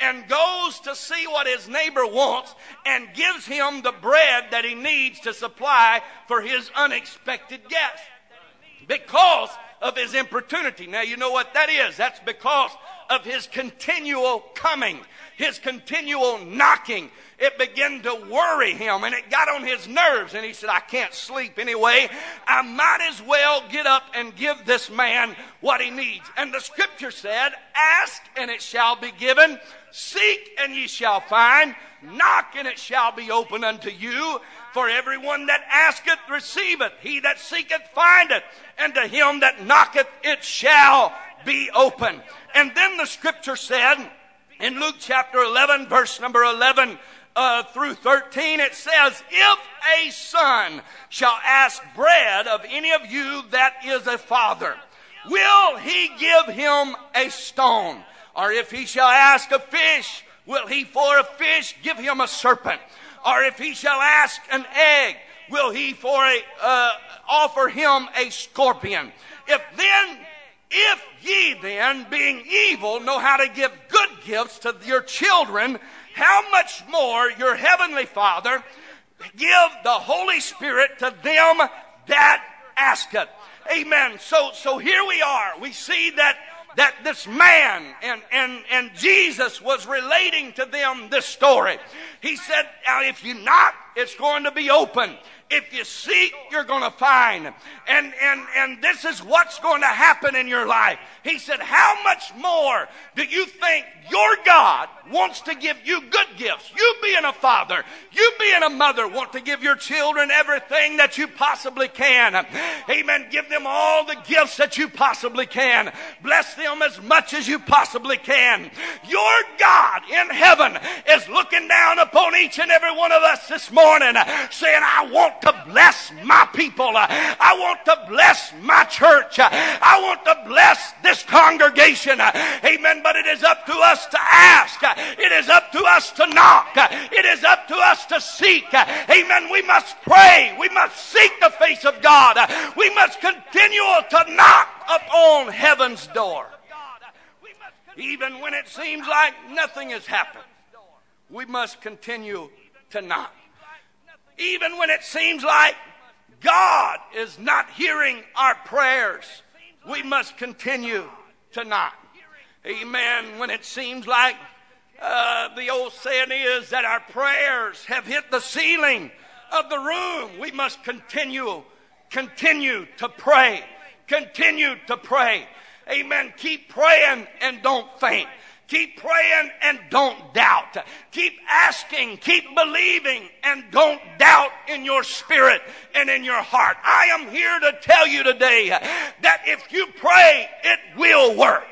and goes to see what his neighbor wants and gives him the bread that he needs to supply for his unexpected guest. Because of his importunity. Now, you know what that is? That's because of his continual coming his continual knocking, it began to worry him and it got on his nerves. And he said, I can't sleep anyway. I might as well get up and give this man what he needs. And the scripture said, Ask and it shall be given, seek and ye shall find, knock and it shall be open unto you. For everyone that asketh receiveth, he that seeketh findeth, and to him that knocketh it shall be open. And then the scripture said, in Luke chapter 11, verse number 11 uh, through 13, it says, If a son shall ask bread of any of you that is a father, will he give him a stone? Or if he shall ask a fish, will he for a fish give him a serpent? Or if he shall ask an egg, will he for a, uh, offer him a scorpion? If then if ye then, being evil, know how to give good gifts to your children, how much more your heavenly Father give the Holy Spirit to them that ask it. Amen. So, so here we are. We see that that this man and, and, and Jesus was relating to them this story. He said, if you knock, it's going to be open. If you seek, you're going to find. And, and, and this is what's going to happen in your life. He said, How much more do you think your God wants to give you good gifts? You being a father, you being a mother, want to give your children everything that you possibly can. Amen. Give them all the gifts that you possibly can. Bless them as much as you possibly can. Your God in heaven is looking down upon each and every one of us this morning, saying, I want to bless my people. I want to bless my church. I want to bless this congregation. Amen. But it is up to us to ask. It is up to us to knock. It is up to us to seek. Amen. We must pray. We must seek the face of God. We must continue to knock upon heaven's door. Even when it seems like nothing has happened, we must continue to knock. Even when it seems like God is not hearing our prayers, we must continue to knock. Amen. When it seems like uh, the old saying is that our prayers have hit the ceiling of the room, we must continue, continue to pray. Continue to pray. Amen. Keep praying and don't faint. Keep praying and don't doubt. Keep asking, keep believing, and don't doubt in your spirit and in your heart. I am here to tell you today that if you pray, it will work.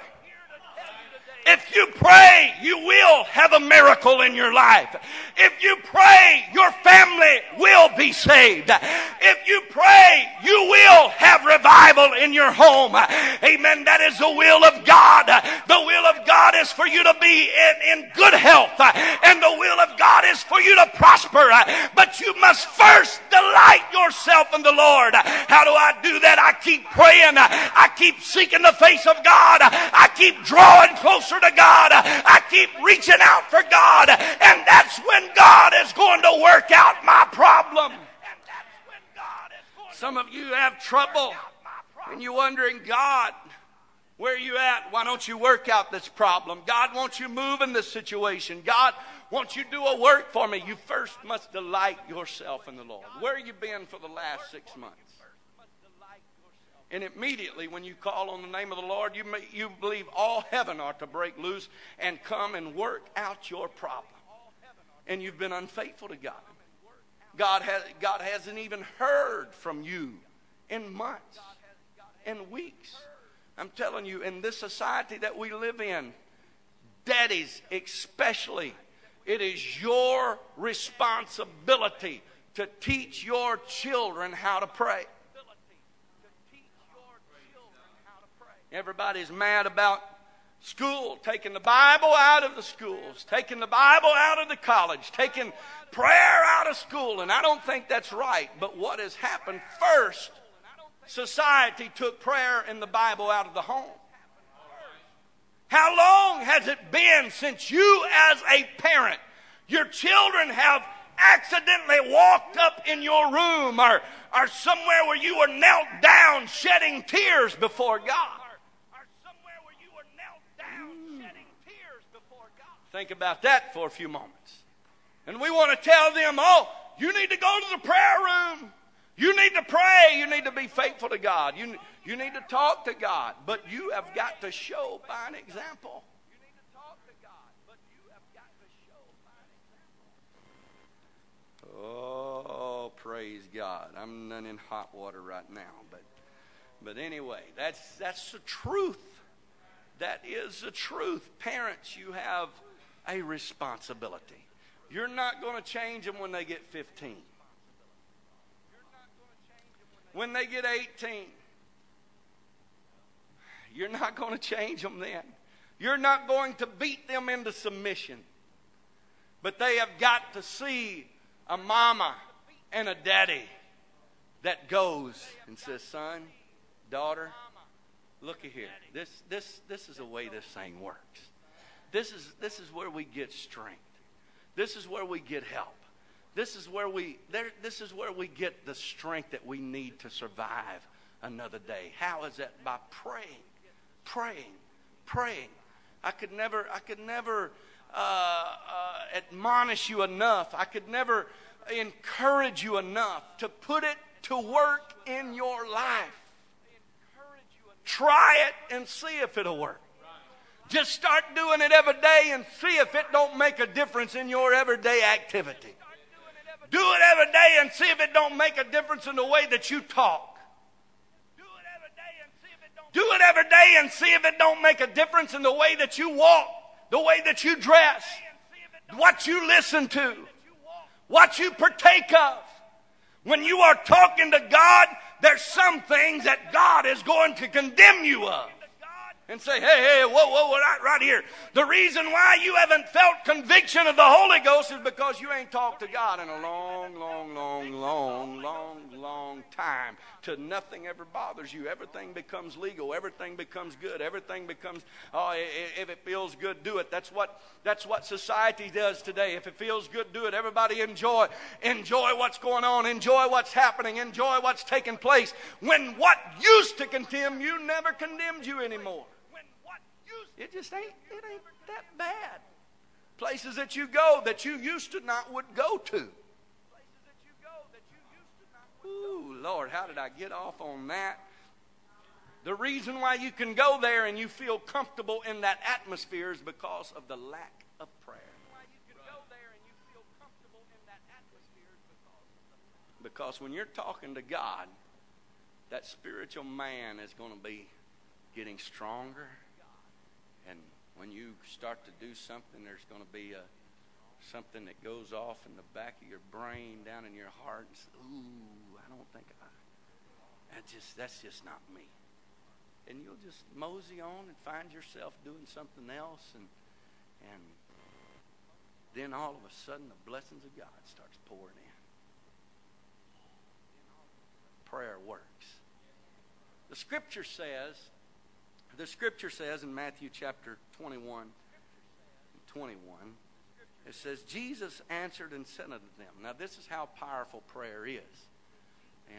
If you pray, you will have a miracle in your life. If you pray, your family will be saved. If you pray, you will have revival in your home. Amen. That is the will of God. The will of God is for you to be in, in good health, and the will of God is for you to prosper. But you must first delight yourself in the Lord. How do I do that? I keep praying. I keep seeking the face of God. I keep drawing closer to God. I keep reaching out for God. And that's when God is going to work out my problem. Some of you have trouble and you're wondering, God, where are you at? Why don't you work out this problem? God wants you move in this situation. God wants you do a work for me. You first must delight yourself in the Lord. Where have you been for the last six months? And immediately, when you call on the name of the Lord, you, may, you believe all heaven ought to break loose and come and work out your problem. And you've been unfaithful to God. God, has, God hasn't even heard from you in months and weeks. I'm telling you, in this society that we live in, daddies especially, it is your responsibility to teach your children how to pray. Everybody's mad about school, taking the Bible out of the schools, taking the Bible out of the college, taking prayer out of school. And I don't think that's right. But what has happened first, society took prayer and the Bible out of the home. How long has it been since you, as a parent, your children have accidentally walked up in your room or, or somewhere where you were knelt down shedding tears before God? Think about that for a few moments. And we want to tell them, oh, you need to go to the prayer room. You need to pray. You need to be faithful to God. You, you need to talk to God. But you have got to show by an example. Oh, praise God. I'm not in hot water right now, but but anyway, that's that's the truth. That is the truth. Parents, you have a responsibility. You're not going to change them when they get 15. When they get 18, you're not going to change them then. You're not going to beat them into submission. But they have got to see a mama and a daddy that goes and says, Son, daughter, looky here. This, this, this is the way this thing works. This is, this is where we get strength. This is where we get help. This is where we there, this is where we get the strength that we need to survive another day. How is that? By praying, praying, praying. I could never I could never uh, uh, admonish you enough. I could never encourage you enough to put it to work in your life. Try it and see if it'll work. Just start doing it every day and see if it don't make a difference in your everyday activity. Do it every day and see if it don't make a difference in the way that you talk. Do it every day and see if it don't make a difference in the way that you walk, the way that you dress, what you listen to, what you partake of. When you are talking to God, there's some things that God is going to condemn you of. And say, hey, hey, whoa, whoa, right, right here. The reason why you haven't felt conviction of the Holy Ghost is because you ain't talked to God in a long, long, long, long, long, long time. To nothing ever bothers you. Everything becomes legal. Everything becomes good. Everything becomes, oh, if it feels good, do it. That's what, that's what society does today. If it feels good, do it. Everybody enjoy, enjoy what's going on. Enjoy what's happening. Enjoy what's taking place. When what used to condemn you never condemned you anymore. It just ain't, it ain't that bad. Places that you go that you used to not would go to. Ooh, Lord, how did I get off on that? The reason why you can go there and you feel comfortable in that atmosphere is because of the lack of prayer. Because when you're talking to God, that spiritual man is going to be getting stronger when you start to do something, there's going to be a, something that goes off in the back of your brain, down in your heart. And say, Ooh, I don't think I. That just that's just not me. And you'll just mosey on and find yourself doing something else, and and then all of a sudden the blessings of God starts pouring in. Prayer works. The scripture says the scripture says in Matthew chapter 21, 21, it says, Jesus answered and said unto them. Now, this is how powerful prayer is.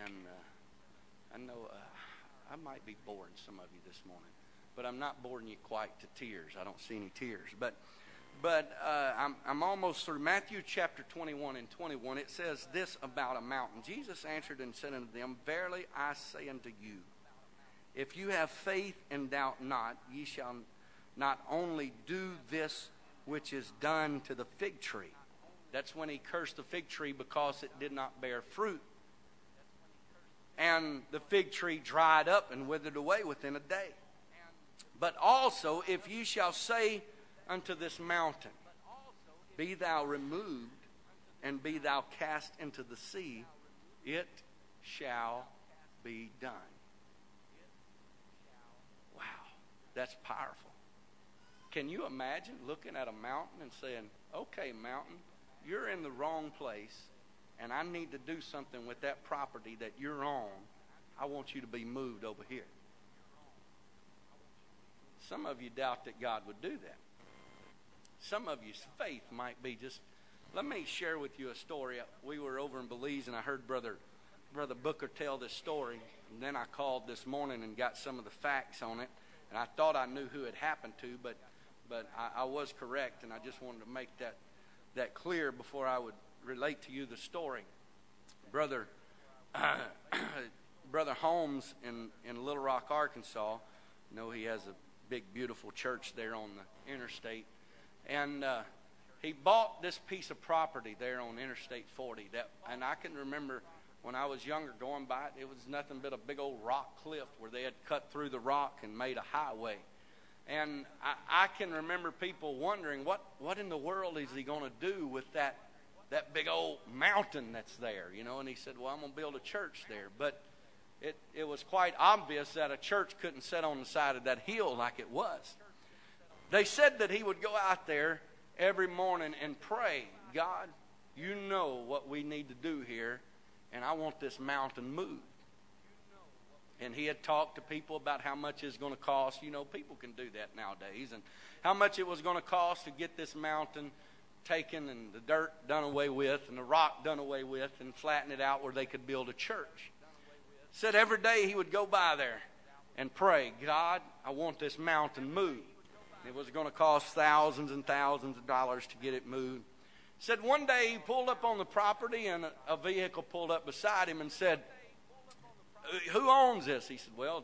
And uh, I know uh, I might be boring some of you this morning, but I'm not boring you quite to tears. I don't see any tears. But but uh, I'm, I'm almost through Matthew chapter 21 and 21. It says this about a mountain. Jesus answered and said unto them, Verily I say unto you, if you have faith and doubt not, ye shall not only do this which is done to the fig tree. That's when he cursed the fig tree because it did not bear fruit. And the fig tree dried up and withered away within a day. But also, if you shall say unto this mountain, Be thou removed, and be thou cast into the sea, it shall be done. Wow, that's powerful. Can you imagine looking at a mountain and saying, okay, mountain, you're in the wrong place, and I need to do something with that property that you're on. I want you to be moved over here. Some of you doubt that God would do that. Some of you's faith might be just. Let me share with you a story. We were over in Belize, and I heard Brother Brother Booker tell this story. And then I called this morning and got some of the facts on it. And I thought I knew who it happened to, but, but I, I was correct, and I just wanted to make that, that clear before I would relate to you the story. Brother, Brother Holmes in, in Little Rock, Arkansas, you know he has a big, beautiful church there on the interstate. And uh, he bought this piece of property there on Interstate 40. That, and I can remember when I was younger going by it, it was nothing but a big old rock cliff where they had cut through the rock and made a highway. And I, I can remember people wondering, what, what in the world is he going to do with that, that big old mountain that's there? You know, and he said, well, I'm going to build a church there. But it, it was quite obvious that a church couldn't sit on the side of that hill like it was. They said that he would go out there every morning and pray, God, you know what we need to do here and I want this mountain moved. And he had talked to people about how much it's going to cost. You know, people can do that nowadays. And how much it was going to cost to get this mountain taken and the dirt done away with and the rock done away with and flatten it out where they could build a church. Said every day he would go by there and pray, God, I want this mountain moved. It was going to cost thousands and thousands of dollars to get it moved. Said one day he pulled up on the property and a vehicle pulled up beside him and said, Who owns this? He said, Well,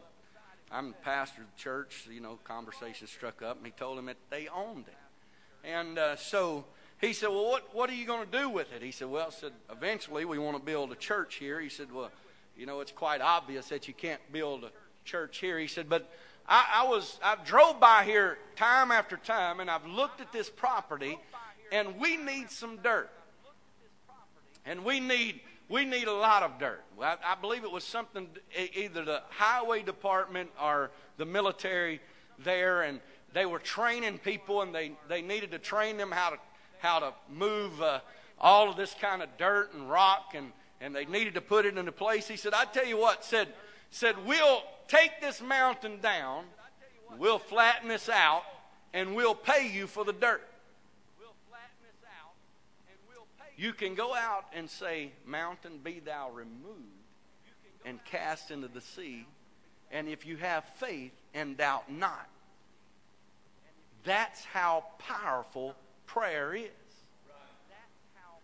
I'm the pastor of the church. You know, conversation struck up and he told him that they owned it. And uh, so he said, Well, what, what are you going to do with it? He said, Well, said, eventually we want to build a church here. He said, Well, you know, it's quite obvious that you can't build a church here. He said, But I, I was I drove by here time after time and I've looked at this property and we need some dirt. And we need we need a lot of dirt. I, I believe it was something either the highway department or the military there, and they were training people, and they, they needed to train them how to how to move uh, all of this kind of dirt and rock, and and they needed to put it into place. He said, "I tell you what," said said we'll take this mountain down, we'll flatten this out, and we'll pay you for the dirt. You can go out and say, Mountain, be thou removed and cast into the sea. And if you have faith and doubt not, that's how powerful prayer is.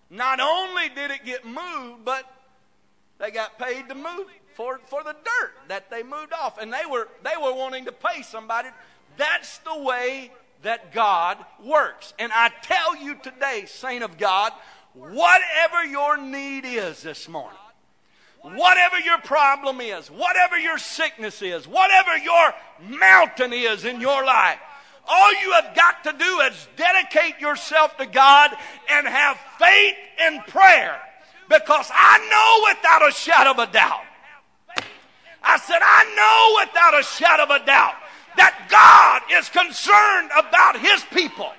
Not only did it get moved, but they got paid to move for, for the dirt that they moved off. And they were, they were wanting to pay somebody. That's the way that God works. And I tell you today, saint of God, whatever your need is this morning, whatever your problem is, whatever your sickness is, whatever your mountain is in your life, all you have got to do is dedicate yourself to God and have faith in prayer. Because I know without a shadow of a doubt, I said, I know without a shadow of a doubt that God is concerned about His people.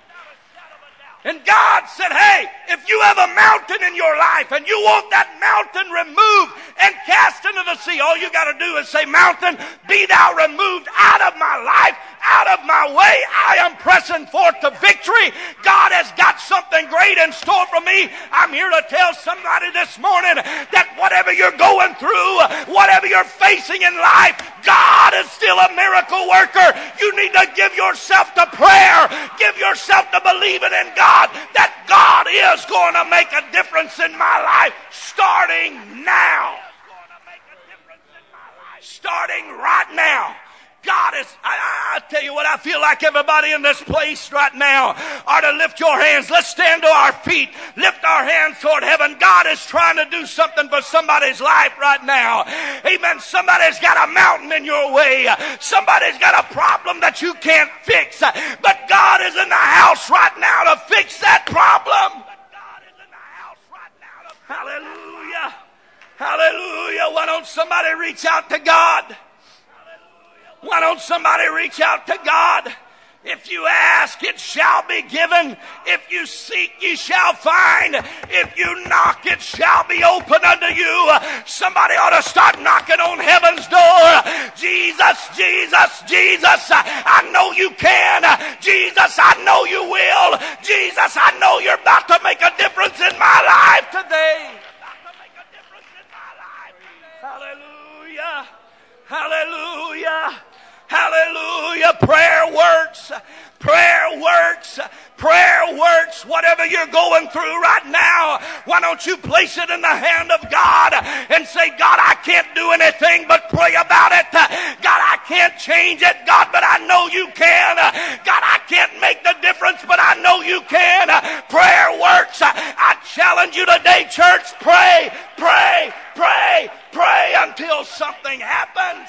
And God said, Hey, if you have a mountain in your life and you want that mountain removed and cast into the sea, all you got to do is say, Mountain, be thou removed out of my life, out of my way. I am pressing forth to victory. God has got something great in store for me. I'm here to tell somebody this morning that whatever you're going through, whatever you're facing in life, God is still a miracle worker. You need to give yourself to prayer, give yourself to believing in God. God that God is going to make a difference in my life starting now. Starting right now. God is, I, I, tell you what, I feel like everybody in this place right now are to lift your hands. Let's stand to our feet. Lift our hands toward heaven. God is trying to do something for somebody's life right now. Amen. Somebody's got a mountain in your way. Somebody's got a problem that you can't fix. But God is in the house right now to fix that problem. Hallelujah. Hallelujah. Why don't somebody reach out to God? Why don't somebody reach out to God? If you ask, it shall be given. If you seek, ye shall find. If you knock, it shall be open unto you. Somebody ought to start knocking on heaven's door. Jesus, Jesus, Jesus, I know you can. Jesus, I know you will. Jesus, I know you're about to make a difference in my life today. Hallelujah. Hallelujah. Hallelujah. Prayer works. Prayer works. Prayer works. Whatever you're going through right now, why don't you place it in the hand of God and say, God, I can't do anything but pray about it. God, I can't change it, God, but I know you can. God, I can't make the difference, but I know you can. Prayer works. I challenge you today, church. Pray, pray, pray, pray until something happens.